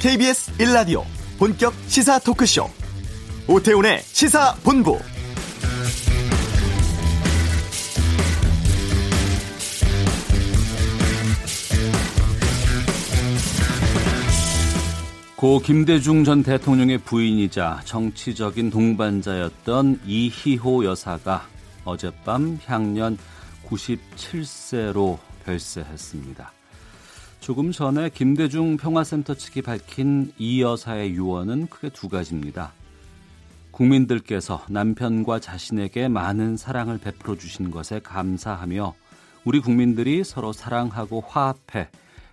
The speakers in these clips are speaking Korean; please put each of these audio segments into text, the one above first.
KBS 1라디오 본격 시사 토크쇼 오태훈의 시사본부 고 김대중 전 대통령의 부인이자 정치적인 동반자였던 이희호 여사가 어젯밤 향년 97세로 별세했습니다. 조금 전에 김대중 평화센터 측이 밝힌 이 여사의 유언은 크게 두 가지입니다. 국민들께서 남편과 자신에게 많은 사랑을 베풀어 주신 것에 감사하며 우리 국민들이 서로 사랑하고 화합해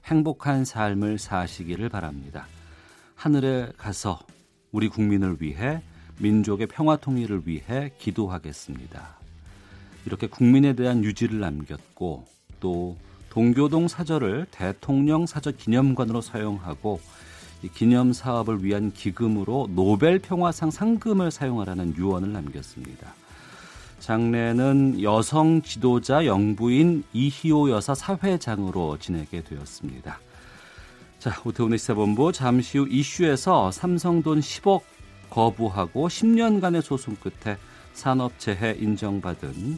행복한 삶을 사시기를 바랍니다. 하늘에 가서 우리 국민을 위해 민족의 평화 통일을 위해 기도하겠습니다. 이렇게 국민에 대한 유지를 남겼고 또 동교동 사절을 대통령 사절 기념관으로 사용하고 이 기념 사업을 위한 기금으로 노벨 평화상 상금을 사용하라는 유언을 남겼습니다. 장례는 여성 지도자 영부인 이희호 여사 사회장으로 지내게 되었습니다. 자, 오태훈의 시사본부 잠시 후 이슈에서 삼성돈 10억 거부하고 10년간의 소송 끝에 산업재해 인정받은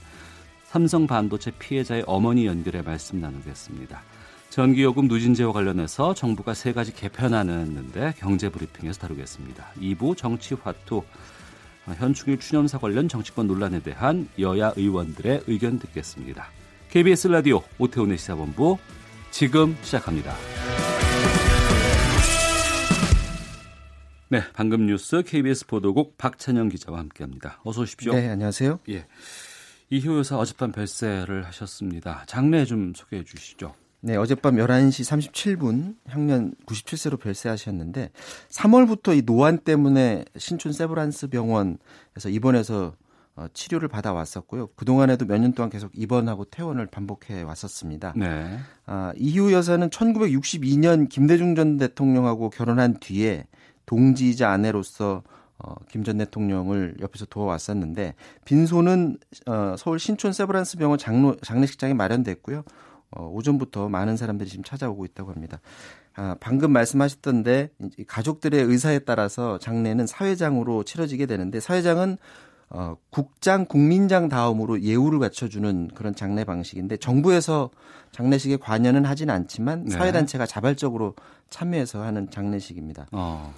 삼성 반도체 피해자의 어머니 연결해 말씀 나누겠습니다. 전기요금 누진제와 관련해서 정부가 세 가지 개편안을 경제브리핑에서 다루겠습니다. 2부 정치화투 현충일 추념사 관련 정치권 논란에 대한 여야 의원들의 의견 듣겠습니다. KBS 라디오 오태훈의 시사본부 지금 시작합니다. 네, 방금 뉴스 KBS 보도국 박찬영 기자와 함께합니다. 어서 오십시오. 네, 안녕하세요. 예, 이효 여사 어젯밤 별세를 하셨습니다. 장례 좀 소개해 주시죠. 네, 어젯밤 11시 37분 향년 97세로 별세하셨는데 3월부터 이 노안 때문에 신촌 세브란스 병원에서 입원해서 어, 치료를 받아 왔었고요. 그동안에도 몇 년 동안 계속 입원하고 퇴원을 반복해 왔었습니다. 네. 아, 이효 여사는 1962년 김대중 전 대통령하고 결혼한 뒤에 동지이자 아내로서 어, 김 전 대통령을 옆에서 도와왔었는데 빈소는 어, 서울 신촌 세브란스 병원 장로, 장례식장에 마련됐고요. 어, 오전부터 많은 사람들이 지금 찾아오고 있다고 합니다. 아, 방금 말씀하셨던데 가족들의 의사에 따라서 장례는 사회장으로 치러지게 되는데 사회장은 어, 국장, 국민장 다음으로 예우를 갖춰주는 그런 장례 방식인데 정부에서 장례식에 관여는 하진 않지만 네. 사회단체가 자발적으로 참여해서 하는 장례식입니다. 어.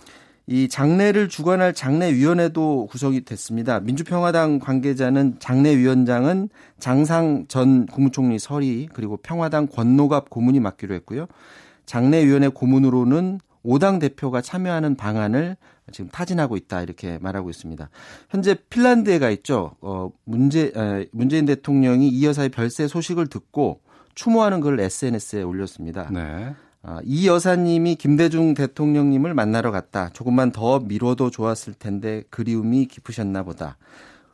이 장례를 주관할 장례위원회도 구성이 됐습니다. 민주평화당 관계자는 장례위원장은 장상 전 국무총리 설이 그리고 평화당 권노갑 고문이 맡기로 했고요. 장례위원회 고문으로는 5당 대표가 참여하는 방안을 지금 타진하고 있다 이렇게 말하고 있습니다. 현재 핀란드에 가 있죠. 어, 문재 에, 문재인 대통령이 이 여사의 별세 소식을 듣고 추모하는 글을 SNS에 올렸습니다. 네. 아, 이 여사님이 김대중 대통령님을 만나러 갔다. 조금만 더 미뤄도 좋았을 텐데 그리움이 깊으셨나 보다.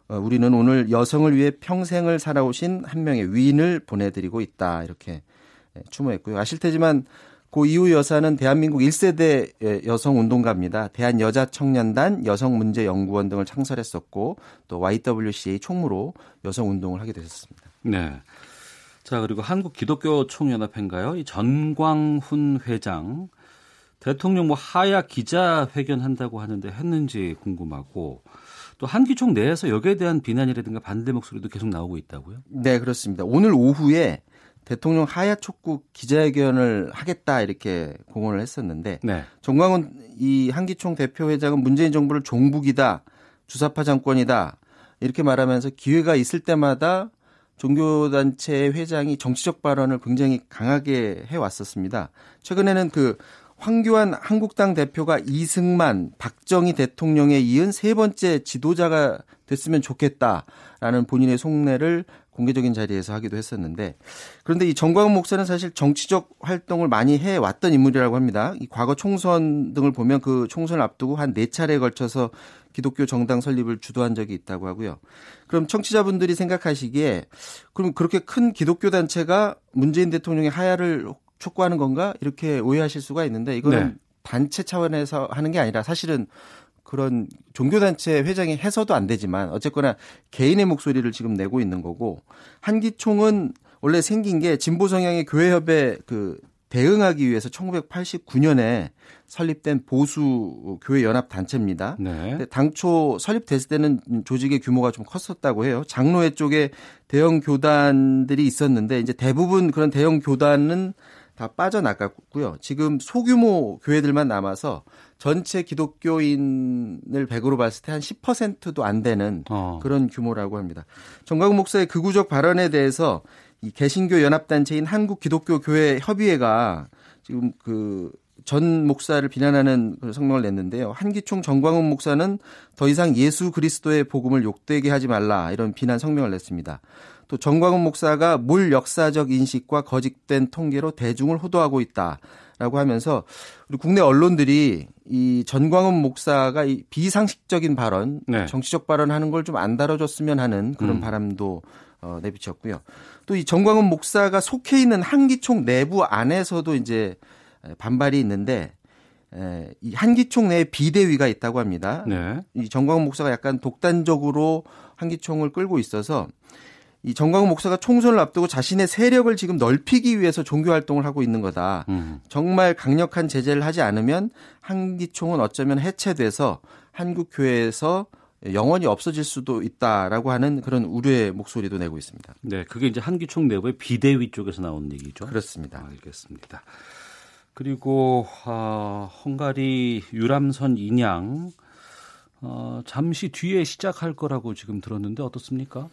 어, 우리는 오늘 여성을 위해 평생을 살아오신 한 명의 위인을 보내드리고 있다. 이렇게 예, 추모했고요. 아실 테지만 고 이후 여사는 대한민국 1세대 예, 여성 운동가입니다. 대한여자청년단 여성문제연구원 등을 창설했었고 또 YWCA 총무로 여성 운동을 하게 되셨습니다. 네. 자, 그리고 한국 기독교 총연합회인가요? 이 전광훈 회장 대통령 뭐 하야 기자회견 한다고 하는데 했는지 궁금하고 또 한기총 내에서 여기에 대한 비난이라든가 반대 목소리도 계속 나오고 있다고요? 네, 그렇습니다. 오늘 오후에 대통령 하야 촉구 기자회견을 하겠다 이렇게 공언을 했었는데 네. 정광훈 이 한기총 대표회장은 문재인 정부를 종북이다, 주사파 정권이다 이렇게 말하면서 기회가 있을 때마다 종교단체 회장이 정치적 발언을 굉장히 강하게 해왔었습니다. 최근에는 그 황교안 한국당 대표가 이승만, 박정희 대통령에 이은 세 번째 지도자가 됐으면 좋겠다라는 본인의 속내를 공개적인 자리에서 하기도 했었는데 그런데 이 정광훈 목사는 사실 정치적 활동을 많이 해왔던 인물이라고 합니다. 이 과거 총선 등을 보면 그 총선을 앞두고 한 네 차례에 걸쳐서 기독교 정당 설립을 주도한 적이 있다고 하고요. 그럼 청취자분들이 생각하시기에 그럼 그렇게 큰 기독교 단체가 문재인 대통령의 하야를 촉구하는 건가 이렇게 오해하실 수가 있는데 이거는 네. 단체 차원에서 하는 게 아니라 사실은 그런 종교단체 회장이 해서도 안 되지만 어쨌거나 개인의 목소리를 지금 내고 있는 거고 한기총은 원래 생긴 게 진보 성향의 교회협의 그 대응하기 위해서 1989년에 설립된 보수 교회 연합 단체입니다. 네. 당초 설립됐을 때는 조직의 규모가 좀 컸었다고 해요. 장로회 쪽에 대형 교단들이 있었는데 이제 대부분 그런 대형 교단은 다 빠져나갔고요. 지금 소규모 교회들만 남아서 전체 기독교인을 100으로 봤을 때 한 10%도 안 되는 어. 그런 규모라고 합니다. 정광훈 목사의 극우적 발언에 대해서 이 개신교 연합단체인 한국기독교교회 협의회가 지금 그 전 목사를 비난하는 성명을 냈는데요. 한기총 정광훈 목사는 더 이상 예수 그리스도의 복음을 욕되게 하지 말라 이런 비난 성명을 냈습니다. 또 정광훈 목사가 물 역사적 인식과 거짓된 통계로 대중을 호도하고 있다 라고 하면서 우리 국내 언론들이 이 전광훈 목사가 이 비상식적인 발언, 네. 정치적 발언하는 걸 좀 안 다뤄줬으면 하는 그런 음. 바람도 어, 내비쳤고요. 또이 정광훈 목사가 속해 있는 한기총 내부 안에서도 이제 반발이 있는데 에, 이 한기총 내에 비대위가 있다고 합니다. 네. 이 정광훈 목사가 약간 독단적으로 한기총을 끌고 있어서 이 정광훈 목사가 총선을 앞두고 자신의 세력을 지금 넓히기 위해서 종교 활동을 하고 있는 거다. 음. 정말 강력한 제재를 하지 않으면 한기총은 어쩌면 해체돼서 한국 교회에서 영원히 없어질 수도 있다라고 하는 그런 우려의 목소리도 내고 있습니다. 네, 그게 이제 한기총 내부의 비대위 쪽에서 나온 얘기죠. 그렇습니다. 알겠습니다. 그리고 어, 헝가리 유람선 인양 어, 잠시 뒤에 시작할 거라고 지금 들었는데 어떻습니까?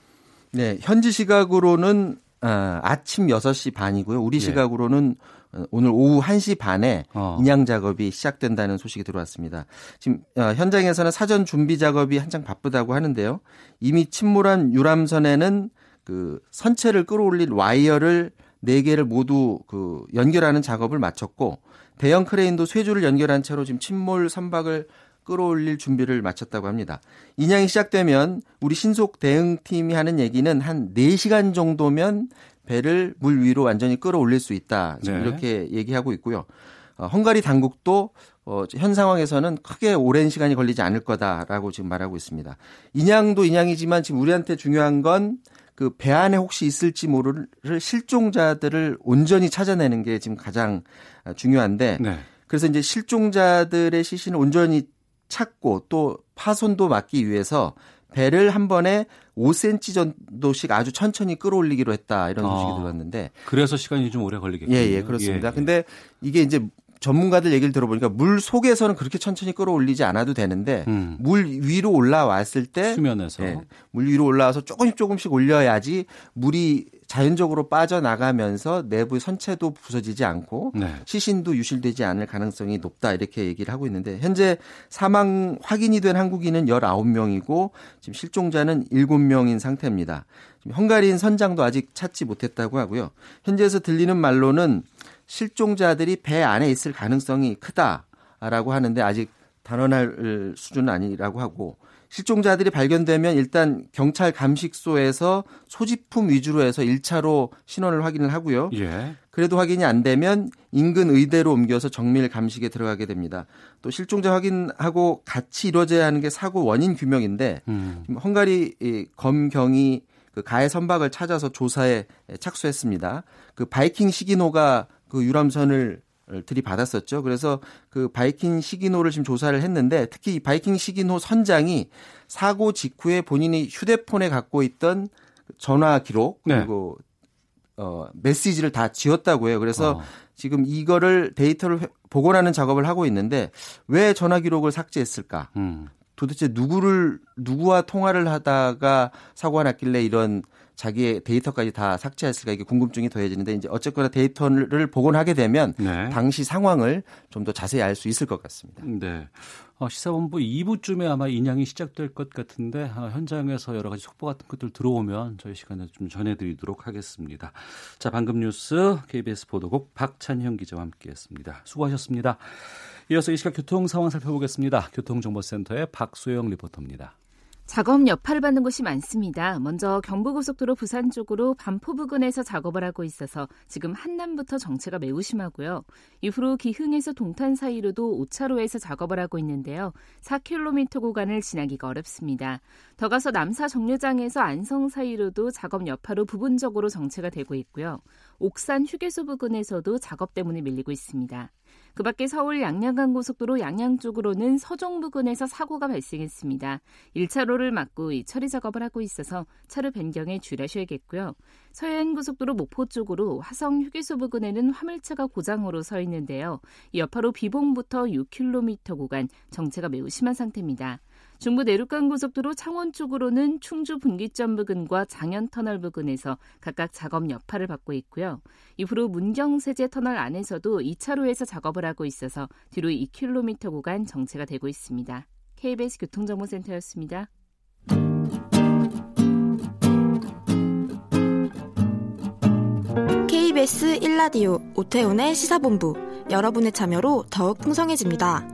네, 현지 시각으로는 어, 아침 6시 반이고요. 우리 네. 시각으로는 어, 오늘 오후 1시 반에 어. 인양 작업이 시작된다는 소식이 들어왔습니다. 지금 어, 현장에서는 사전 준비 작업이 한창 바쁘다고 하는데요. 이미 침몰한 유람선에는 그 선체를 끌어올릴 와이어를 4개를 모두 그 연결하는 작업을 마쳤고 대형 크레인도 쇠줄을 연결한 채로 지금 침몰 선박을 끌어올릴 준비를 마쳤다고 합니다. 인양이 시작되면 우리 신속 대응팀이 하는 얘기는 한 4시간 정도면 배를 물 위로 완전히 끌어올릴 수 있다. 네. 이렇게 얘기하고 있고요. 어, 헝가리 당국도 어, 현 상황에서는 크게 오랜 시간이 걸리지 않을 거다라고 지금 말하고 있습니다. 인양도 인양이지만 지금 우리한테 중요한 건 그 배 안에 혹시 있을지 모를 실종자들을 온전히 찾아내는 게 지금 가장 중요한데 네. 그래서 이제 실종자들의 시신을 온전히 찾고 또 파손도 막기 위해서 배를 한 번에 5cm 정도씩 아주 천천히 끌어올리기로 했다 이런 소식이 아, 들었는데 그래서 시간이 좀 오래 걸리겠군요. 예, 예, 그렇습니다. 예, 예. 근데 이게 이제 전문가들 얘기를 들어보니까 물 속에서는 그렇게 천천히 끌어올리지 않아도 되는데 음. 물 위로 올라왔을 때 수면에서 예, 물 위로 올라와서 조금씩 조금씩 올려야지 물이 자연적으로 빠져나가면서 내부 선체도 부서지지 않고 네. 시신도 유실되지 않을 가능성이 높다 이렇게 얘기를 하고 있는데 현재 사망 확인이 된 한국인은 19명이고 지금 실종자는 7명인 상태입니다. 지금 헝가리인 선장도 아직 찾지 못했다고 하고요. 현지에서 들리는 말로는 실종자들이 배 안에 있을 가능성이 크다라고 하는데 아직 단언할 수준은 아니라고 하고 실종자들이 발견되면 일단 경찰 감식소에서 소지품 위주로 해서 1차로 신원을 확인을 하고요. 예. 그래도 확인이 안 되면 인근 의대로 옮겨서 정밀 감식에 들어가게 됩니다. 또 실종자 확인하고 같이 이루어져야 하는 게 사고 원인 규명인데 음. 헝가리 검경이 그 가해 선박을 찾아서 조사에 착수했습니다. 그 바이킹 시기노가 그 유람선을 들이받았었죠. 그래서 그 바이킹 시기노를 지금 조사를 했는데 특히 이 바이킹 시기노 선장이 사고 직후에 본인이 휴대폰에 갖고 있던 전화 기록 네. 그리고 네. 어 메시지를 다 지웠다고 해요. 그래서 어. 지금 이거를 데이터를 복원하는 작업을 하고 있는데 왜 전화 기록을 삭제했을까? 음. 도대체 누구를 누구와 통화를 하다가 사고가 났길래 이런 자기의 데이터까지 다 삭제했을까 이게 궁금증이 더해지는데 이제 어쨌거나 데이터를 복원하게 되면 네. 당시 상황을 좀 더 자세히 알 수 있을 것 같습니다. 네. 어, 시사본부 2부쯤에 아마 인양이 시작될 것 같은데 어, 현장에서 여러 가지 속보 같은 것들 들어오면 저희 시간에 좀 전해드리도록 하겠습니다. 자, 방금 뉴스 KBS 보도국 박찬형 기자와 함께했습니다. 수고하셨습니다. 이어서 이 시각 교통 상황 살펴보겠습니다. 교통정보센터의 박소영 리포터입니다. 작업 여파를 받는 곳이 많습니다. 먼저 경부고속도로 부산 쪽으로 반포 부근에서 작업을 하고 있어서 지금 한남부터 정체가 매우 심하고요. 이후로 기흥에서 동탄 사이로도 5차로에서 작업을 하고 있는데요. 4km 구간을 지나기가 어렵습니다. 더 가서 남사 정류장에서 안성 사이로도 작업 여파로 부분적으로 정체가 되고 있고요. 옥산 휴게소 부근에서도 작업 때문에 밀리고 있습니다. 그 밖에 서울 양양간 고속도로 양양 쪽으로는 서종 부근에서 사고가 발생했습니다. 1차로를 막고 이 처리 작업을 하고 있어서 차로 변경에 주의하셔야겠고요. 서해안 고속도로 목포 쪽으로 화성 휴게소 부근에는 화물차가 고장으로 서 있는데요. 이 여파로 비봉부터 6km 구간 정체가 매우 심한 상태입니다. 중부 내륙간 고속도로 창원 쪽으로는 충주 분기점 부근과 장현 터널 부근에서 각각 작업 여파를 받고 있고요. 이후로 문경 세제 터널 안에서도 2차로에서 작업을 하고 있어서 뒤로 2km 구간 정체가 되고 있습니다. KBS 교통정보센터였습니다. KBS 1라디오 오태훈의 시사본부 여러분의 참여로 더욱 풍성해집니다.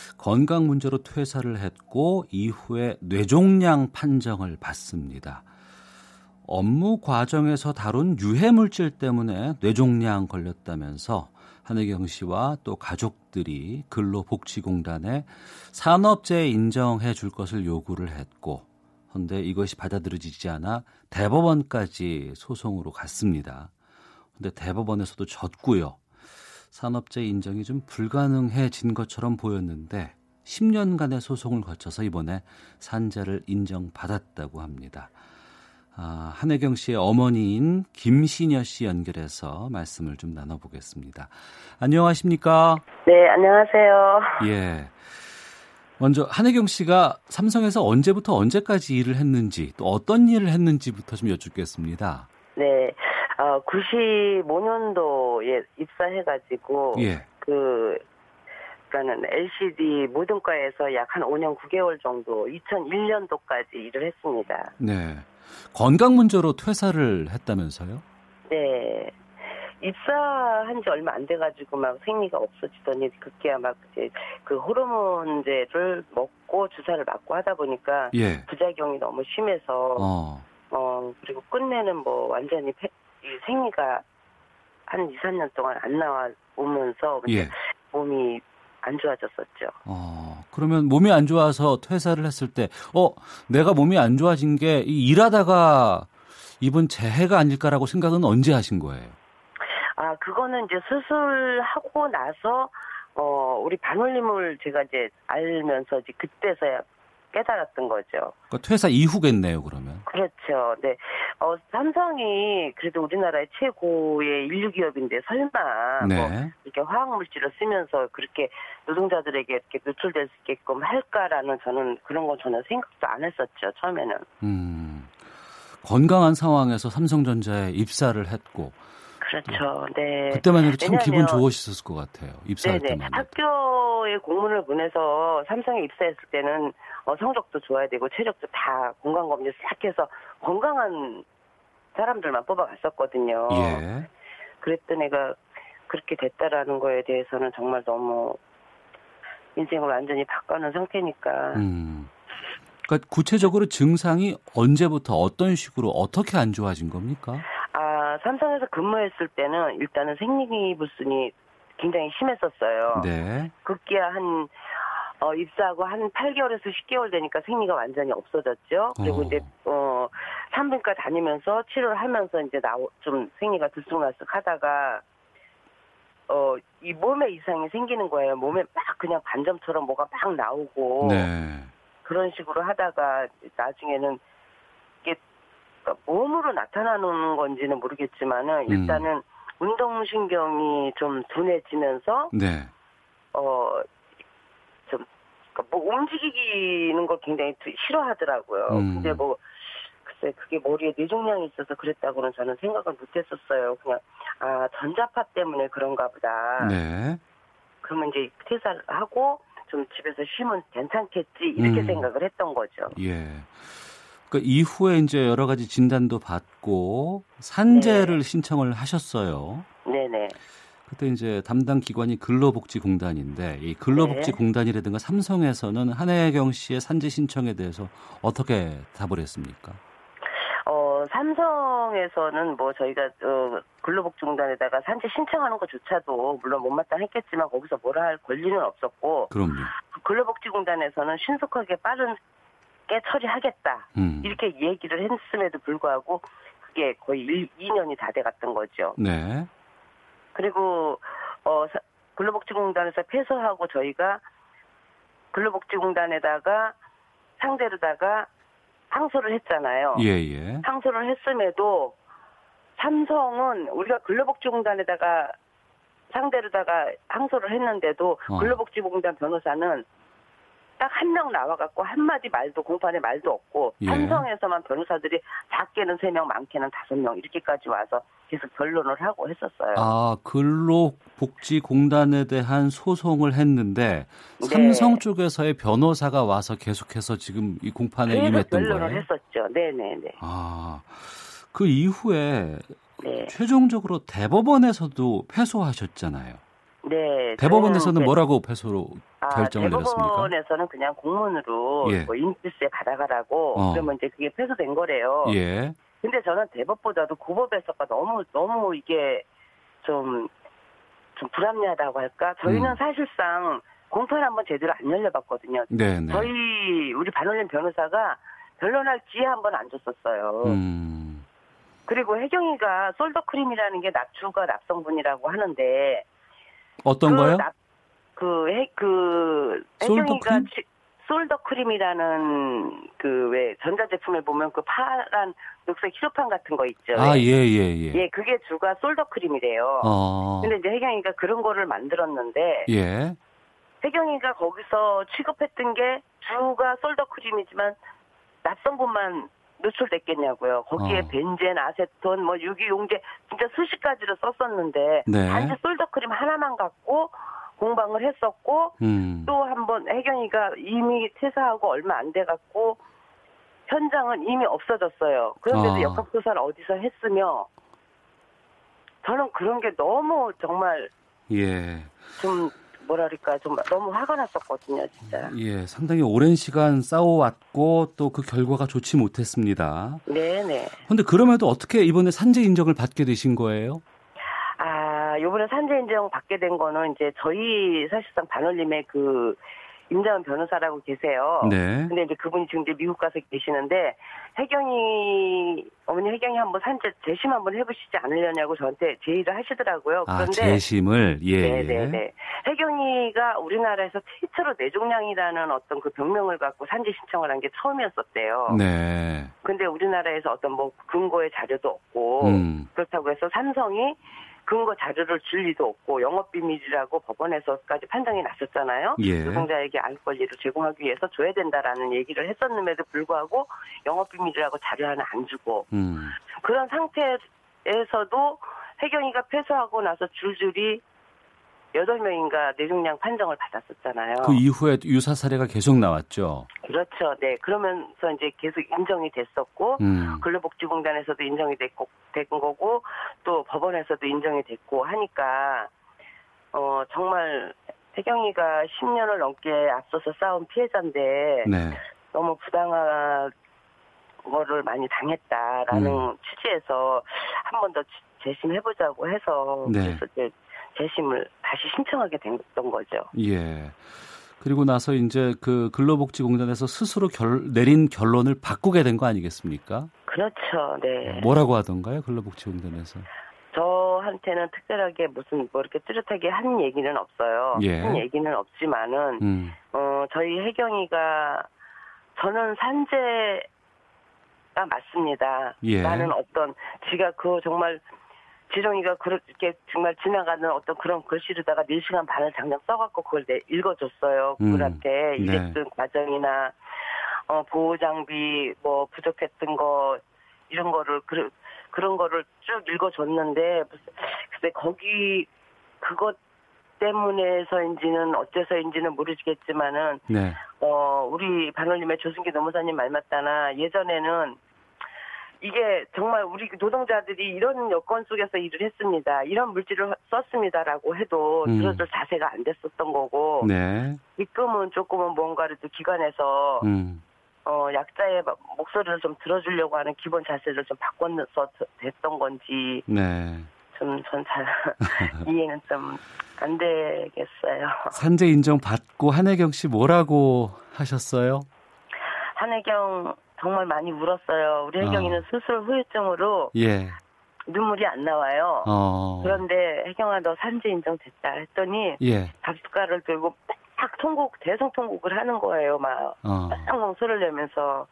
건강 문제로 퇴사를 했고 이후에 뇌종양 판정을 받습니다. 업무 과정에서 다룬 유해 물질 때문에 뇌종양 걸렸다면서 한혜경 씨와 또 가족들이 근로복지공단에 산업재해 인정해 줄 것을 요구를 했고 그런데 이것이 받아들여지지 않아 대법원까지 소송으로 갔습니다. 근데 대법원에서도 졌고요. 산업재 인정이 좀 불가능해진 것처럼 보였는데 10년간의 소송을 거쳐서 이번에 산재를 인정받았다고 합니다. 아, 한혜경 씨의 어머니인 김신여 씨 연결해서 말씀을 좀 나눠보겠습니다. 안녕하십니까? 네, 안녕하세요. 예. 먼저 한혜경 씨가 삼성에서 언제부터 언제까지 일을 했는지 또 어떤 일을 했는지부터 좀 여쭙겠습니다. 네, 어, 95년도에 입사해가지고 예. 그 그러니까는 LCD 모든과에서 약 한 5년 9개월 정도 2001년도까지 일을 했습니다. 네. 건강 문제로 퇴사를 했다면서요? 네. 입사한 지 얼마 안 돼가지고 막 생리가 없어지더니 그게야 막 이제 그 호르몬제를 먹고 주사를 맞고 하다 보니까 예. 부작용이 너무 심해서 어. 어 그리고 끝내는 뭐 완전히 폐, 이 생리가 한 2, 3년 동안 안 나와 오면서 예. 몸이 안 좋아졌었죠. 어, 그러면 몸이 안 좋아서 퇴사를 했을 때, 어, 내가 몸이 안 좋아진 게이 일하다가 입은 재해가 아닐까라고 생각은 언제 하신 거예요? 아, 그거는 이제 수술하고 나서, 어, 우리 반올림을 제가 이제 알면서 이제 그때서야 깨달았던 거죠. 그러니까 퇴사 이후겠네요, 그러면. 그렇죠. 네. 어, 삼성이 그래도 우리나라의 최고의 인류 기업인데 설마 네. 뭐 이렇게 화학 물질을 쓰면서 그렇게 노동자들에게 이렇게 노출될 수 있게끔 할까라는 저는 그런 건 전혀 생각도 안 했었죠. 처음에는. 음, 건강한 상황에서 삼성전자에 입사를 했고, 그렇죠. 네. 그때만 해도 참 기분 왜냐하면- 좋으셨을 것 같아요. 입사할 네네. 때만. 학교에 공문을 보내서 삼성에 입사했을 때는 어, 성적도 좋아야 되고 체력도 다 건강 검진 싹 해서 건강한 사람들만 뽑아갔었거든요. 예. 그랬던 애가 그렇게 됐다라는 거에 대해서는 정말 너무 인생을 완전히 바꿔놓은 상태니까 음. 그러니까 구체적으로 증상이 언제부터 어떤 식으로 어떻게 안 좋아진 겁니까? 아 삼성에서 근무했을 때는 일단은 생리불순이 굉장히 심했었어요. 네. 급기야 한 어, 입사하고 한 8개월에서 10개월 되니까 생리가 완전히 없어졌죠. 그리고 어. 이제 어 산부인과 다니면서 치료를 하면서 이제 나오 좀 생리가 들쑥날쑥 하다가 어 이 몸에 이상이 생기는 거예요. 몸에 막 그냥 반점처럼 뭐가 막 나오고 네. 그런 식으로 하다가 나중에는 그러니까 몸으로 나타나는 건지는 모르겠지만은 음. 일단은 운동신경이 좀 둔해지면서 네. 어, 좀, 그러니까 뭐 움직이는 걸 굉장히 두- 싫어하더라고요. 음. 근데 뭐, 글쎄 그게 머리에 뇌종양이 있어서 그랬다고는 저는 생각을 못했었어요. 그냥 아 전자파 때문에 그런가 보다. 네. 그러면 이제 퇴사를 하고 좀 집에서 쉬면 괜찮겠지 이렇게 음. 생각을 했던 거죠. 예. 그 이후에 이제 여러 가지 진단도 받고 산재를 네. 신청을 하셨어요. 네네. 그때 이제 담당 기관이 근로복지공단인데 이 근로복지공단이라든가 삼성에서는 한혜경 씨의 산재 신청에 대해서 어떻게 답을 했습니까? 어 삼성에서는 뭐 저희가 어, 근로복지공단에다가 산재 신청하는 것조차도 물론 못마땅했겠지만 거기서 뭐라 할 권리는 없었고 그럼요. 근로복지공단에서는 신속하게 빠 르게 처리하겠다 음. 이렇게 얘기를 했음에도 불구하고 그게 거의 1, 2년이 다 돼갔던 거죠. 네. 그리고 어 사- 근로복지공단에서 폐소하고 저희가 근로복지공단에다가 상대로다가 항소를 했잖아요. 예, 예. 항소를 했음에도 삼성은 우리가 근로복지공단에다가 상대로다가 항소를 했는데도 어. 근로복지공단 변호사는 딱 한 명 나와갖고 한마디 말도 공판에 말도 없고 예. 삼성에서만 변호사들이 작게는 세 명 많게는 다섯 명 이렇게까지 와서 계속 변론을 하고 했었어요. 아, 근로복지공단에 대한 소송을 했는데 네. 삼성 쪽에서의 변호사가 와서 계속해서 지금 이 공판에 임했던 변론을 거예요. 했었죠. 네네네. 아, 그 이후에 네. 최종적으로 대법원에서도 패소하셨잖아요. 네. 대법원에서는 뭐라고 패소로 아, 결정을 내렸습니까? 대법원에서는 그냥 공문으로 예. 뭐 인피스에 받아가라고 어. 그러면 이제 그게 패소된 거래요. 예. 근데 저는 대법보다도 고법에서가 너무 너무 이게 좀 좀 불합리하다고 할까? 저희는 음. 사실상 공판 한번 제대로 안 열려봤거든요. 네, 네. 저희 우리 반올림 변호사가 변론할 기회 한번 안 줬었어요. 음. 그리고 혜경이가 솔더크림이라는 게 납주가 납성분이라고 하는데 어떤 그 거요? 납- 그, 해, 그, 솔더크림? 치- solder cream이라는 그 왜 전자제품에 보면 그 파란 녹색 셀로판 같은 거 있죠. 아, 예, 예, 예. 예, 그게 주가 solder cream이래요. 어. 근데 이제 혜경이가 그런 거를 만들었는데 예. 혜경이가 거기서 취급했던 게 주가 solder cream이지만 납성분만 노출됐겠냐고요. 거기에 어. 벤젠, 아세톤, 뭐 유기용제 진짜 수십 가지를 썼었는데 네. 단지 solder cream 하나만 갖고 공방을 했었고 음. 또 한 번 혜경이가 이미 퇴사하고 얼마 안 돼 갖고 현장은 이미 없어졌어요. 그런데도 아. 역학조사를 어디서 했으며 저는 그런 게 너무 정말 예. 좀 뭐랄까 좀 너무 화가 났었거든요, 진짜. 예, 상당히 오랜 시간 싸워왔고 또 그 결과가 좋지 못했습니다. 네네. 근데 그럼에도 어떻게 이번에 산재 인정을 받게 되신 거예요? 아, 요번에 산재 인정 받게 된 거는 이제 저희 사실상 반올림의 그 임자은 변호사라고 계세요. 네. 근데 이제 그분이 지금 이제 미국 가서 계시는데 혜경이 어머니 혜경이 한번 산재 재심 한번 해보시지 않으려냐고 저한테 제의를 하시더라고요. 아, 그런데 재심을 예. 네네네. 혜경이가 우리나라에서 최초로 뇌종양이라는 어떤 그 병명을 갖고 산재 신청을 한 게 처음이었었대요. 네. 근데 우리나라에서 어떤 뭐 근거의 자료도 없고 음. 그렇다고 해서 삼성이 근거 자료를 줄 리도 없고 영업 비밀이라고 법원에서까지 판정이 났었잖아요. 예. 노동자에게 알 권리를 제공하기 위해서 줘야 된다라는 얘기를 했었음에도 불구하고 영업 비밀이라고 자료 하나 안 주고 음. 그런 상태에서도 혜경이가 패소하고 나서 줄줄이 여덟 명인가 뇌종양 판정을 받았었잖아요. 그 이후에 유사 사례가 계속 나왔죠. 그렇죠. 네. 그러면서 이제 계속 인정이 됐었고 음. 근로복지공단에서도 인정이 됐고 된 거고 또 법원에서도 인정이 됐고 하니까 어 정말 혜경이가 10년을 넘게 앞서서 싸운 피해자인데 네. 너무 부당한 거를 많이 당했다라는 음. 취지에서 한 번 더 재심해보자고 해서 네. 그래서 이제 재심을 다시 신청하게 됐던 거죠. 예. 그리고 나서 이제 그 근로복지공단에서 스스로 결, 내린 결론을 바꾸게 된 거 아니겠습니까? 그렇죠. 네. 뭐라고 하던가요? 근로복지공단에서. 저한테는 특별하게 무슨 뭐 이렇게 뚜렷하게 한 얘기는 없어요. 예. 한 얘기는 없지만은 음. 어 저희 혜경이가 저는 산재가 맞습니다. 예. 라는 어떤 지가 그 정말 지렁이가 그렇게 정말 지나가는 어떤 그런 글씨로다가 4시간 반을 장장 써갖고 그걸 내 읽어줬어요. 음. 그분한테 네. 일했던 과정이나 어, 보호 장비 뭐 부족했던 거 이런 거를 그 그런 거를 쭉 읽어줬는데 근데 거기 그것 때문에서인지는 어째서인지는 모르겠지만은 네. 어 우리 반올림의 조승기 노무사님 말 맞다나 예전에는 이게 정말 우리 노동자들이 이런 여건 속에서 일을 했습니다. 이런 물질을 썼습니다라고 해도 음. 들어줄 자세가 안 됐었던 거고 네. 지금은 조금은 뭔가를 또 기관에서 음. 어 약자의 목소리를 좀 들어주려고 하는 기본 자세를 좀 바꿔서 됐던 건지 네. 좀전잘 이해는 좀 안 되겠어요. 산재 인정 받고 한혜경 씨 뭐라고 하셨어요? 한혜경 정말 많이 울었어요. 우리 혜경이는 어. 수술 후유증으로 예. 눈물이 안 나와요. 어. 그런데 혜경아 너 산재 인정됐다 했더니 예. 밥숟가락을 들고 딱 통곡 대성 통곡을 하는 거예요. 막 어. 빵빵 소리를 내면서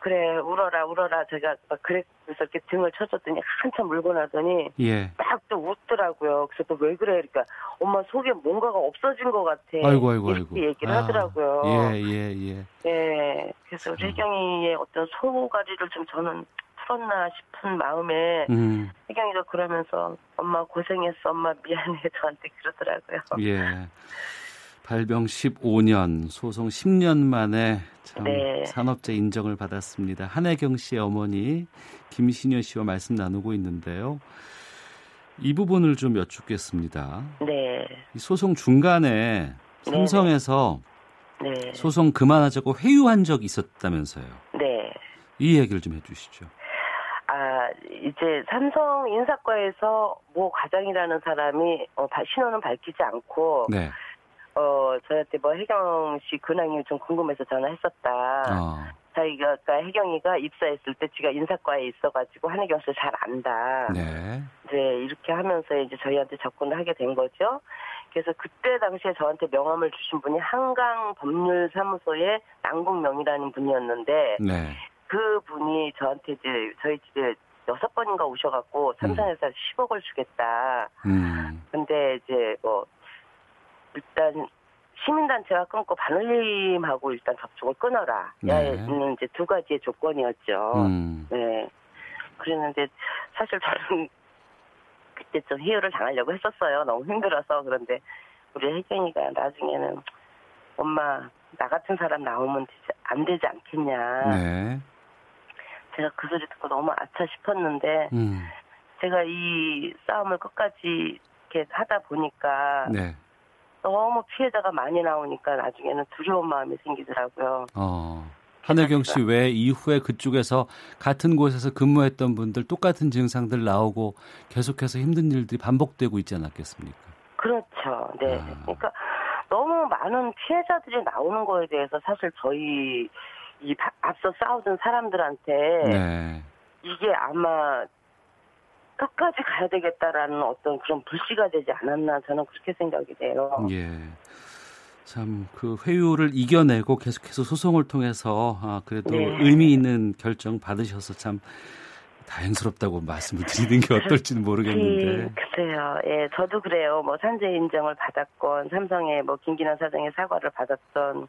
그래 울어라 울어라 제가 막 그래서 이렇게 등을 쳐줬더니 한참 울고 나더니 예. 딱또 웃더라고요. 그래서 또 왜 그래? 그러니까 엄마 속에 뭔가가 없어진 것 같아. 아이고 아이고 이렇게 아이고. 얘기를 아, 하더라고요. 예, 예, 예. 네, 그래서. 혜경이의 어떤 소가리를 좀 저는 풀었나 싶은 마음에 음. 혜경이가 그러면서 엄마 고생했어, 엄마 미안해 저한테 그러더라고요. 예. 발병 15년, 소송 10년 만에 참 네. 산업재 인정을 받았습니다. 한혜경 씨의 어머니 김신여 씨와 말씀 나누고 있는데요. 이 부분을 좀 여쭙겠습니다. 네, 이 소송 중간에 삼성에서 네, 소송 그만하자고 회유한 적이 있었다면서요. 네. 이 얘기를 좀 해주시죠. 아 이제 삼성 인사과에서 모 과장이라는 사람이 어, 바- 신원은 밝히지 않고 네. 어 저한테 뭐 혜경 씨 근황이 좀 궁금해서 전화했었다. 어, 자기가 그러니까 혜경이가 입사했을 때 지가 인사과에 있어가지고 한혜경 씨를 잘 안다. 네. 이제 이렇게 하면서 이제 저희한테 접근을 하게 된 거죠. 그래서 그때 당시에 저한테 명함을 주신 분이 한강 법률사무소의 남국명이라는 분이었는데 네. 그 분이 저한테 이제 저희 집에 여섯 번인가 오셔갖고 삼성에서 10억을 주겠다. 음. 근데 이제 뭐 일단 시민단체와 끊고 반올림하고 일단 접촉을 끊어라. 네. 야는 이제 두 가지의 조건이었죠. 음. 네. 그랬는데 사실 저는 그때 좀 희열을 당하려고 했었어요. 너무 힘들어서 그런데 우리 혜경이가 나중에는 엄마 나 같은 사람 나오면 되지, 안 되지 않겠냐. 네. 제가 그 소리 듣고 너무 아차 싶었는데 음. 제가 이 싸움을 끝까지 이렇게 하다 보니까 네. 너무 피해자가 많이 나오니까 나중에는 두려운 마음이 생기더라고요. 어. 한혜경 씨 왜 이후에 그쪽에서 같은 곳에서 근무했던 분들 똑같은 증상들 나오고 계속해서 힘든 일들이 반복되고 있지 않았겠습니까? 그렇죠. 네. 아. 그러니까 너무 많은 피해자들이 나오는 거에 대해서 사실 저희 이 바- 앞서 싸우던 사람들한테 네. 이게 아마 끝까지 가야 되겠다라는 어떤 그런 불씨가 되지 않았나 저는 그렇게 생각이 돼요. 예. 참 그 회유를 이겨내고 계속해서 소송을 통해서 아 그래도 네. 의미 있는 결정 받으셔서 참 다행스럽다고 말씀을 드리는 게 어떨지는 모르겠는데. 음, 글쎄요. 예, 저도 그래요. 뭐 산재 인정을 받았건 삼성의 뭐 김기남 사장의 사과를 받았던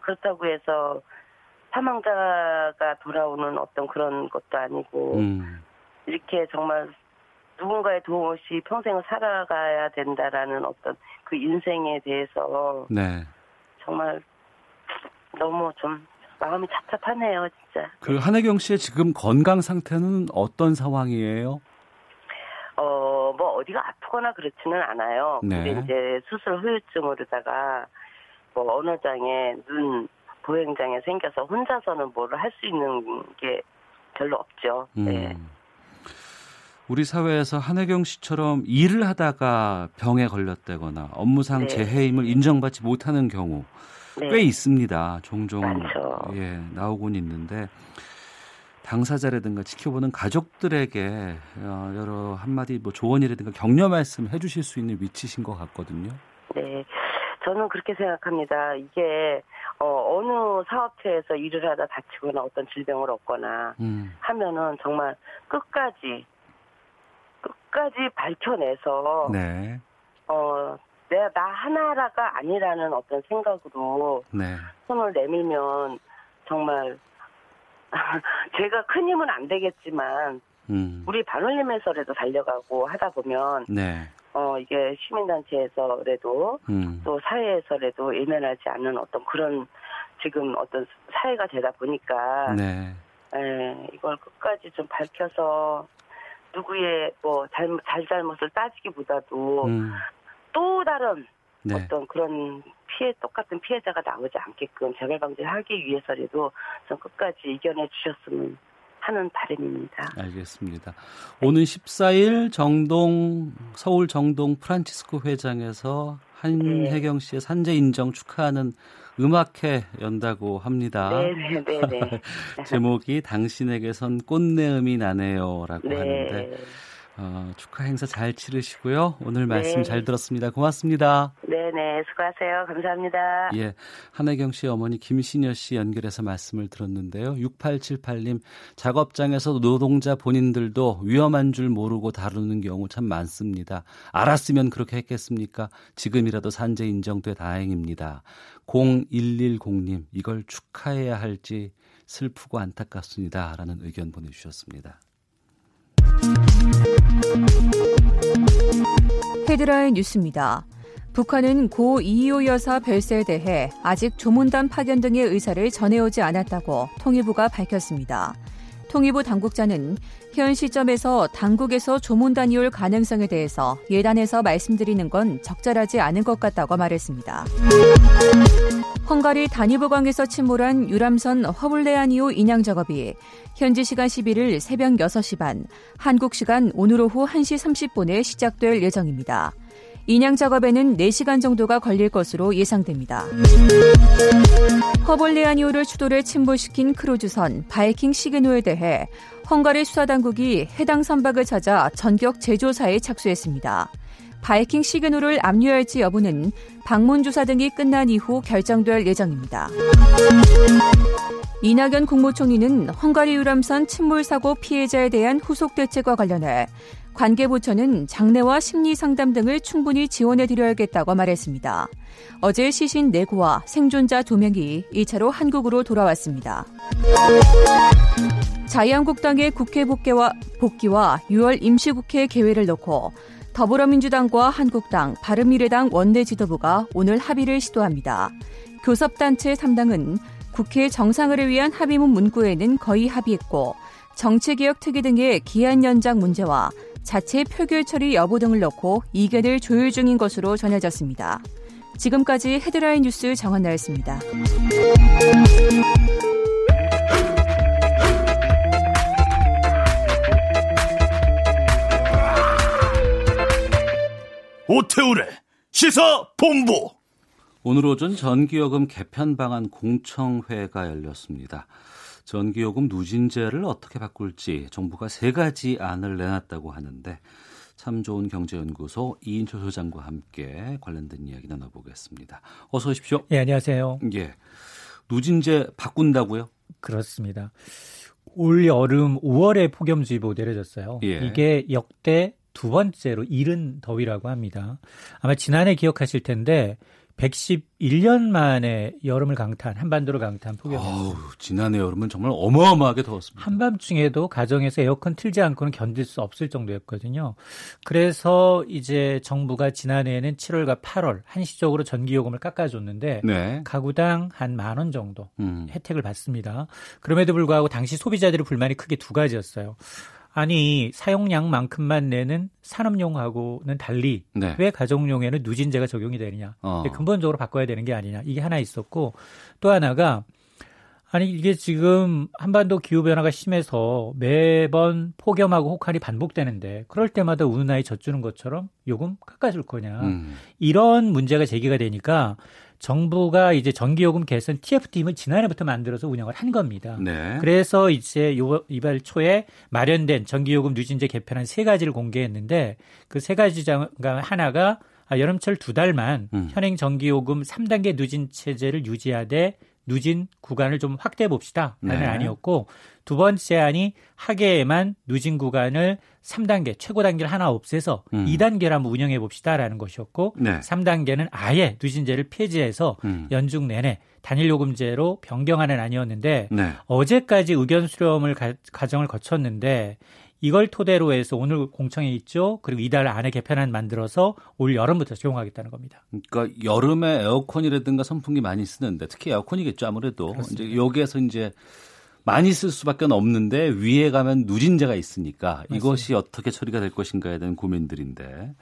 그렇다고 해서 사망자가 돌아오는 어떤 그런 것도 아니고 음. 이렇게 정말 누군가의 도움 없이 평생을 살아가야 된다라는 어떤 그 인생에 대해서 네. 정말 너무 좀 마음이 착잡하네요, 진짜. 그 한혜경 씨의 지금 건강 상태는 어떤 상황이에요? 어, 뭐 어디가 아프거나 그렇지는 않아요. 네. 근데 이제 수술 후유증으로다가 뭐 언어장애, 눈, 보행장애 생겨서 혼자서는 뭐를 할 수 있는 게 별로 없죠. 네. 음. 우리 사회에서 한혜경 씨처럼 일을 하다가 병에 걸렸다거나 업무상 네. 재해임을 인정받지 못하는 경우 네. 꽤 있습니다. 종종 많죠. 예 나오곤 있는데 당사자라든가 지켜보는 가족들에게 어, 여러 한마디 뭐 조언이라든가 격려 말씀 해주실 수 있는 위치신 것 같거든요. 네. 저는 그렇게 생각합니다. 이게 어, 어느 사업체에서 일을 하다 다치거나 어떤 질병을 얻거나 음, 하면은 정말 끝까지 끝까지 밝혀내서 네, 어 내가 나 하나라가 아니라는 어떤 생각으로 네, 손을 내밀면 정말 제가 큰 힘은 안 되겠지만 음. 우리 반올림에서라도 달려가고 하다 보면 네. 어 이게 시민단체에서라도 음. 또 사회에서라도 예면하지 않는 어떤 그런 지금 어떤 사회가 되다 보니까 네. 예, 이걸 끝까지 좀 밝혀서 누구의 뭐 잘못 잘잘못을 따지기보다도 음. 또 다른 네. 어떤 그런 피해 똑같은 피해자가 나오지 않게끔 재발 방지를 하기 위해서라도 좀 끝까지 이겨내 주셨으면 하는 바람입니다. 알겠습니다. 오는 14일 정동 서울 정동 프란치스코 회장에서 한혜경 씨의 산재 인정 축하하는 음악회 연다고 합니다. 네네네네. 제목이 당신에게선 꽃내음이 나네요라고 하는데 네. 어, 축하 행사 잘 치르시고요. 오늘 말씀 네. 잘 들었습니다. 고맙습니다. 네네. 수고하세요. 감사합니다. 예, 한혜경 씨 어머니 김신여 씨 연결해서 말씀을 들었는데요. 6878님 작업장에서 노동자 본인들도 위험한 줄 모르고 다루는 경우 참 많습니다. 알았으면 그렇게 했겠습니까? 지금이라도 산재 인정돼 다행입니다. 0110님 이걸 축하해야 할지 슬프고 안타깝습니다라는 의견 보내주셨습니다. 헤드라인 뉴스입니다. 북한은 고 이희호 여사 별세에 대해 아직 조문단 파견 등의 의사를 전해오지 않았다고 통일부가 밝혔습니다. 통일부 당국자는 현 시점에서 당국에서 조문단이 올 가능성에 대해서 예단해서 말씀드리는 건 적절하지 않은 것 같다고 말했습니다. 헝가리 다니브강에서 침몰한 유람선 허블레아니오 인양 작업이 현지 시간 11일 새벽 6시 반, 한국 시간 오늘 오후 1시 30분에 시작될 예정입니다. 인양 작업에는 4시간 정도가 걸릴 것으로 예상됩니다. 허블레아니호를 추돌해 침몰시킨 크루즈선 바이킹 시긴호에 대해 헝가리 수사당국이 해당 선박을 찾아 전격 재조사에 착수했습니다. 바이킹 시긴호를 압류할지 여부는 방문 조사 등이 끝난 이후 결정될 예정입니다. 이낙연 국무총리는 헝가리 유람선 침몰 사고 피해자에 대한 후속 대책과 관련해 관계부처는 장례와 심리 상담 등을 충분히 지원해 드려야겠다고 말했습니다. 어제 시신 4구와 생존자 2명이 2차로 한국으로 돌아왔습니다. 자유한국당의 국회 복귀와, 복귀와 6월 임시국회 개회를 놓고 더불어민주당과 한국당, 바른미래당 원내 지도부가 오늘 합의를 시도합니다. 교섭단체 3당은 국회 정상화를 위한 합의문 문구에는 거의 합의했고 정치개혁 특위 등의 기한 연장 문제와 자체 표결 처리 여부 등을 놓고 이견을 조율 중인 것으로 전해졌습니다. 지금까지 헤드라인 뉴스 정한나였습니다. 오태우래 시사 본부. 오늘 오전 전기요금 개편 방안 공청회가 열렸습니다. 전기요금 누진제를 어떻게 바꿀지 정부가 세 가지 안을 내놨다고 하는데 참 좋은 경제연구소 이인철 소장과 함께 관련된 이야기 나눠보겠습니다. 어서 오십시오. 예, 안녕하세요. 예. 누진제 바꾼다고요? 그렇습니다. 올 여름 5월에 폭염주의보 내려졌어요. 예. 이게 역대 두 번째로 이른 더위라고 합니다. 아마 지난해 기억하실 텐데 111년 만에 여름을 강타한 한반도를 강타한 폭염이었습니다. 아우, 지난해 여름은 정말 어마어마하게 더웠습니다. 한밤중에도 가정에서 에어컨 틀지 않고는 견딜 수 없을 정도였거든요. 그래서 이제 정부가 지난해에는 7월과 8월 한시적으로 전기요금을 깎아줬는데 네. 가구당 한 만 원 정도 음. 혜택을 받습니다. 그럼에도 불구하고 당시 소비자들의 불만이 크게 두 가지였어요. 아니 사용량만큼만 내는 산업용하고는 달리 네. 왜 가정용에는 누진제가 적용이 되느냐 어. 근본적으로 바꿔야 되는 게 아니냐 이게 하나 있었고 또 하나가 아니 이게 지금 한반도 기후 변화가 심해서 매번 폭염하고 혹한이 반복되는데 그럴 때마다 우는 나이 젖주는 것처럼 요금 깎아줄 거냐 음. 이런 문제가 제기가 되니까 정부가 이제 전기요금 개선 TF팀을 지난해부터 만들어서 운영을 한 겁니다. 네. 그래서 이제 요 이달 초에 마련된 전기요금 누진제 개편안 세 가지를 공개했는데 그 세 가지 중 하나가 아, 여름철 두 달만 음. 현행 전기요금 3단계 누진 체제를 유지하되 누진 구간을 좀 확대해 봅시다. 라는 네. 안이었고 두 번째 안이 하계에만 누진 구간을 3단계 최고 단계를 하나 없애서 음. 2단계로 한번 운영해 봅시다라는 것이었고 네. 3단계는 아예 누진제를 폐지해서 음. 연중 내내 단일 요금제로 변경하는 안이었는데 네. 어제까지 의견 수렴을 가, 과정을 거쳤는데 이걸 토대로 해서 오늘 공청회 있죠. 그리고 이달 안에 개편안 만들어서 올 여름부터 적용하겠다는 겁니다. 그러니까 여름에 에어컨이라든가 선풍기 많이 쓰는데 특히 에어컨이겠죠 아무래도 그렇습니다. 이제 여기에서 이제 많이 쓸 수밖에 없는데 위에 가면 누진제가 있으니까 이것이 어떻게 처리가 될 것인가에 대한 고민들인데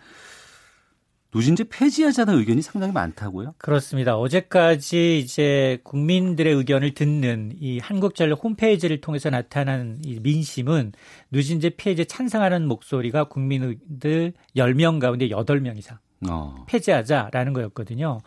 누진제 폐지하자는 의견이 상당히 많다고요? 그렇습니다. 어제까지 이제 국민들의 의견을 듣는 이 한국전력 홈페이지를 통해서 나타난 이 민심은 누진제 폐지에 찬성하는 목소리가 국민들 10명 가운데 8명 이상. 어. 폐지하자라는 거였거든요.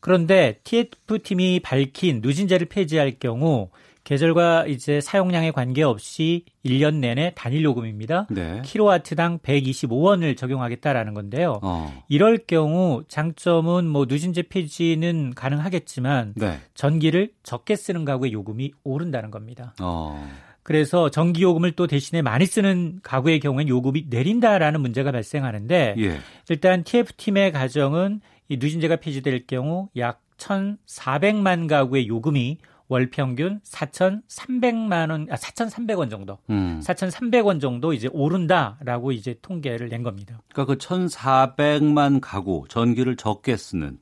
그런데 TF팀이 밝힌 누진제를 폐지할 경우 계절과 이제 사용량에 관계없이 1년 내내 단일 요금입니다. 네. 킬로와트당 125원을 적용하겠다라는 건데요. 어. 이럴 경우 장점은 뭐 누진제 폐지는 가능하겠지만 네. 전기를 적게 쓰는 가구의 요금이 오른다는 겁니다. 어. 그래서 전기 요금을 또 대신에 많이 쓰는 가구의 경우에는 요금이 내린다라는 문제가 발생하는데 예. 일단 TF팀의 가정은 이 누진제가 폐지될 경우 약 1,400만 가구의 요금이 월 평균 4,300만 원, 아, 4,300원 정도, 음. 4,300원 정도 이제 오른다라고 이제 통계를 낸 겁니다. 그러니까 그 1,400만 가구 전기를 적게 쓰는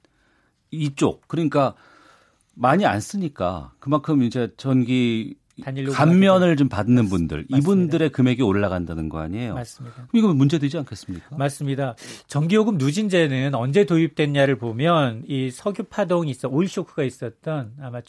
이쪽 그러니까 많이 안 쓰니까 그만큼 이제 전기 감면을 좀 받는 분들 맞습니다. 이분들의 금액이 올라간다는 거 아니에요? 맞습니다. 그럼 이거 문제 되지 않겠습니까? 맞습니다. 전기요금 누진제는 언제 도입됐냐를 보면 이 석유 파동이 있어 오일 쇼크가 있었던 아마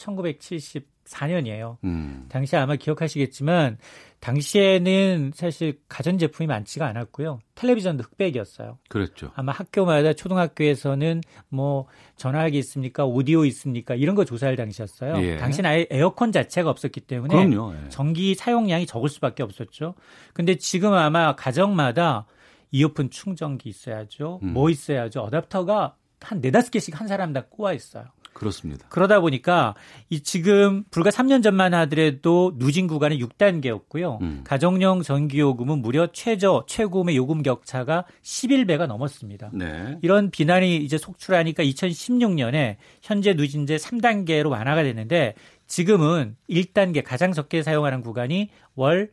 1974년이에요. 음. 당시 아마 기억하시겠지만 당시에는 사실 가전 제품이 많지가 않았고요. 텔레비전도 흑백이었어요. 그랬죠. 아마 학교마다 초등학교에서는 뭐 전화기 있습니까? 오디오 있습니까? 이런 거 조사할 당시였어요. 예. 당시는 아예 에어컨 자체가 없었기 때문에 그럼요. 예. 전기 사용량이 적을 수밖에 없었죠. 근데 지금 아마 가정마다 이어폰 충전기 있어야죠. 음. 뭐 있어야죠. 어댑터가 한 네다섯 개씩 한 사람 다 꼬아 있어요. 그렇습니다. 그러다 보니까 이 지금 불과 3년 전만 하더라도 누진 구간은 6단계였고요. 음. 가정용 전기요금은 무려 최저 최고음의 요금 격차가 11배가 넘었습니다. 네. 이런 비난이 이제 속출하니까 2016년에 현재 누진제 3단계로 완화가 됐는데 지금은 1단계 가장 적게 사용하는 구간이 월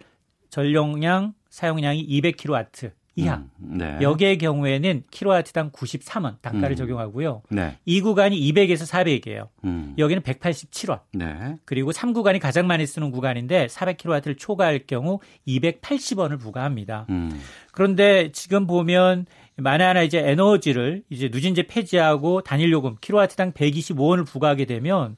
전용량 사용량이 200kW 이하. 음, 네. 여기의 경우에는 킬로와트당 93원 단가를 음. 적용하고요. 네. 이 구간이 200에서 400이에요. 음. 여기는 187원. 네. 그리고 3구간이 가장 많이 쓰는 구간인데 400kW를 초과할 경우 280원을 부과합니다. 음. 그런데 지금 보면 만에 하나 이제 에너지를 이제 누진제 폐지하고 단일 요금 킬로와트당 125원을 부과하게 되면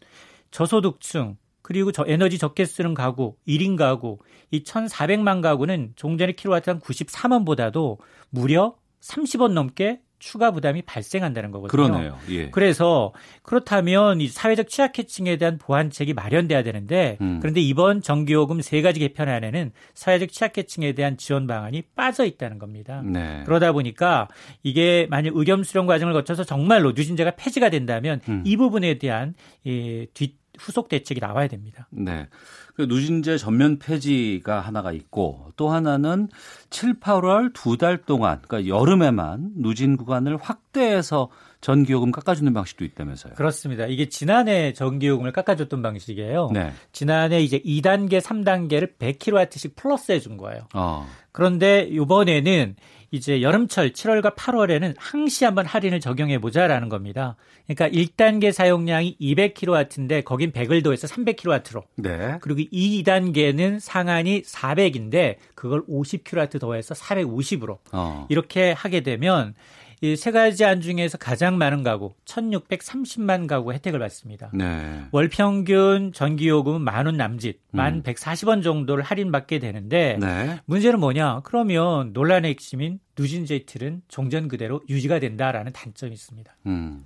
저소득층 그리고 저 에너지 적게 쓰는 가구, 1인 가구, 이 1,400만 가구는 종전의 킬로와트당 93원보다도 무려 30원 넘게 추가 부담이 발생한다는 거거든요. 그러네요. 예. 그래서 그렇다면 이 사회적 취약계층에 대한 보완책이 마련돼야 되는데 음. 그런데 이번 전기요금 세 가지 개편안에는 사회적 취약계층에 대한 지원 방안이 빠져 있다는 겁니다. 네. 그러다 보니까 이게 만약 의견 수렴 과정을 거쳐서 정말로 누진제가 폐지가 된다면 음. 이 부분에 대한 이 뒤, 후속 대책이 나와야 됩니다. 네. 그 누진제 전면 폐지가 하나가 있고 또 하나는 7, 8월 두 달 동안 그러니까 여름에만 누진 구간을 확대해서 전기요금 깎아주는 방식도 있다면서요. 그렇습니다. 이게 지난해 전기요금을 깎아줬던 방식이에요. 네. 지난해 이제 2단계, 3단계를 100kW씩 플러스해 준 거예요. 어. 그런데 이번에는 이제 여름철 7월과 8월에는 항시 한번 할인을 적용해 보자라는 겁니다. 그러니까 1단계 사용량이 200kW인데 거긴 100을 더해서 300kW로 네. 그리고 2단계는 상한이 400인데 그걸 50kW 더해서 450으로 어. 이렇게 하게 되면 이 세 가지 안 중에서 가장 많은 가구 1,630만 가구 혜택을 받습니다. 네. 월 평균 전기요금은 만원 남짓, 만 음. 140원 정도를 할인받게 되는데 네. 문제는 뭐냐? 그러면 논란의 핵심인 누진제 틀은 종전 그대로 유지가 된다라는 단점이 있습니다. 음.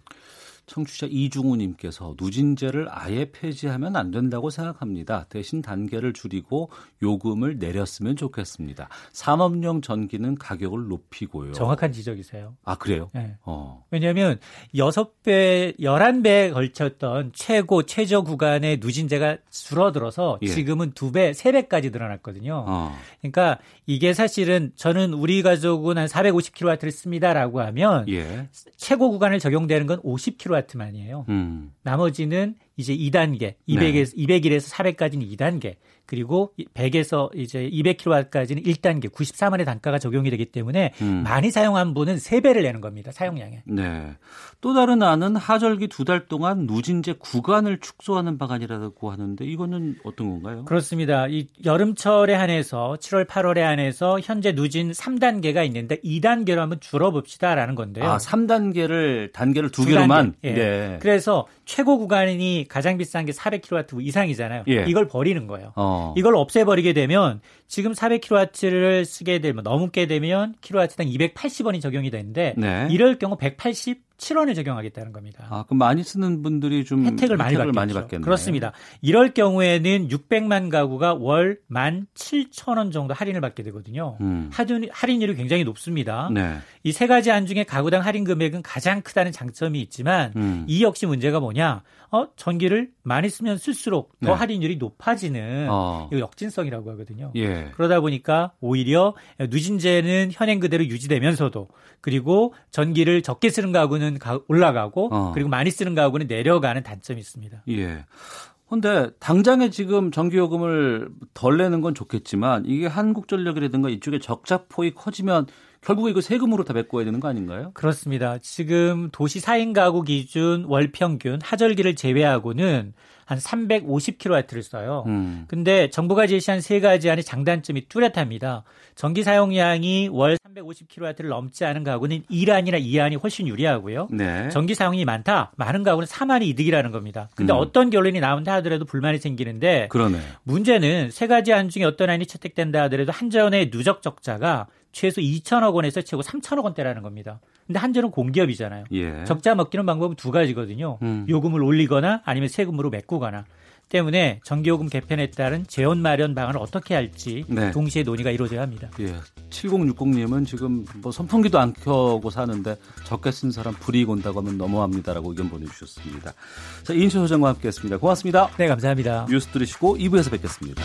청취자 이중우님께서 누진제를 아예 폐지하면 안 된다고 생각합니다. 대신 단계를 줄이고 요금을 내렸으면 좋겠습니다. 산업용 전기는 가격을 높이고요. 정확한 지적이세요. 아 그래요? 네. 어. 왜냐하면 6배, 11배에 걸쳤던 최고 최저 구간의 누진제가 줄어들어서 예. 지금은 2배, 3배까지 늘어났거든요. 어. 그러니까 이게 사실은 저는 우리 가족은 한 450kW를 씁니다라고 하면 예. 최고 구간을 적용되는 건 50kW 만이에요. 음. 나머지는 이제 2단계, 200에서 201에서 400까지는 2단계, 그리고 100에서 이제 200kW까지는 1단계, 94만의 단가가 적용이 되기 때문에 음. 많이 사용한 분은 3배를 내는 겁니다. 사용량에. 네. 또 다른 안은 하절기 두 달 동안 누진제 구간을 축소하는 방안이라고 하는데 이거는 어떤 건가요? 그렇습니다. 이 여름철에 한해서 7월, 8월에 한해서 현재 누진 3단계가 있는데 2단계로 한번 줄어봅시다라는 건데요. 아, 3단계를 단계를 두 두 개로만. 단계. 예. 네. 그래서 최고 구간이 가장 비싼 게 400kW 이상이잖아요. 예. 이걸 버리는 거예요. 어. 이걸 없애버리게 되면 지금 400kW를 쓰게 되면 넘게 되면 킬로와트당 280원이 적용이 되는데 네. 이럴 경우 187원을 적용하겠다는 겁니다. 아, 그럼 많이 쓰는 분들이 좀 혜택을 많이 받겠죠. 많이 받겠네요. 그렇습니다. 이럴 경우에는 600만 가구가 월 17,000원 정도 할인을 받게 되거든요. 음. 할인, 할인율이 굉장히 높습니다. 네. 이세 가지 안 중에 가구당 할인 금액은 가장 크다는 장점이 있지만 음. 이 역시 문제가 뭐냐? 어, 전기를 많이 쓰면 쓸수록 더 네. 할인율이 높아지는 어. 이거 역진성이라고 하거든요. 예. 그러다 보니까 오히려 누진제는 현행 그대로 유지되면서도 그리고 전기를 적게 쓰는 가구는 가- 올라가고 어. 그리고 많이 쓰는 가구는 내려가는 단점이 있습니다. 예. 근데 당장에 지금 전기요금을 덜 내는 건 좋겠지만 이게 한국전력이라든가 이쪽에 적자폭이 커지면 결국에 이거 세금으로 다 메꿔야 되는 거 아닌가요? 그렇습니다. 지금 도시 4인 가구 기준 월 평균 하절기를 제외하고는 한 350kW를 써요. 음. 근데 정부가 제시한 세 가지 안에 장단점이 뚜렷합니다. 전기 사용량이 월 350kW를 넘지 않은 가구는 1안이나 2안이 훨씬 유리하고요. 네. 전기 사용이 많다. 많은 가구는 3안이 이득이라는 겁니다. 근데 음. 어떤 결론이 나온다 하더라도 불만이 생기는데 그러네. 문제는 세 가지 안 중에 어떤 안이 채택된다 하더라도 한전의 누적 적자가 최소 2천억 원에서 최고 3천억 원대라는 겁니다. 근데 한전은 공기업이잖아요. 예. 적자 먹기는 방법은 두 가지거든요. 음. 요금을 올리거나 아니면 세금으로 메꾸거나. 때문에 전기요금 개편에 따른 재원 마련 방안을 어떻게 할지 네. 동시에 논의가 이루어져야 합니다. 예. 7060님은 지금 뭐 선풍기도 안 켜고 사는데 적게 쓴 사람 불이익 온다고 하면 너무합니다라고 의견 보내주셨습니다. 자, 인수 소장과 함께 했습니다. 고맙습니다. 네, 감사합니다. 뉴스 들으시고 2부에서 뵙겠습니다.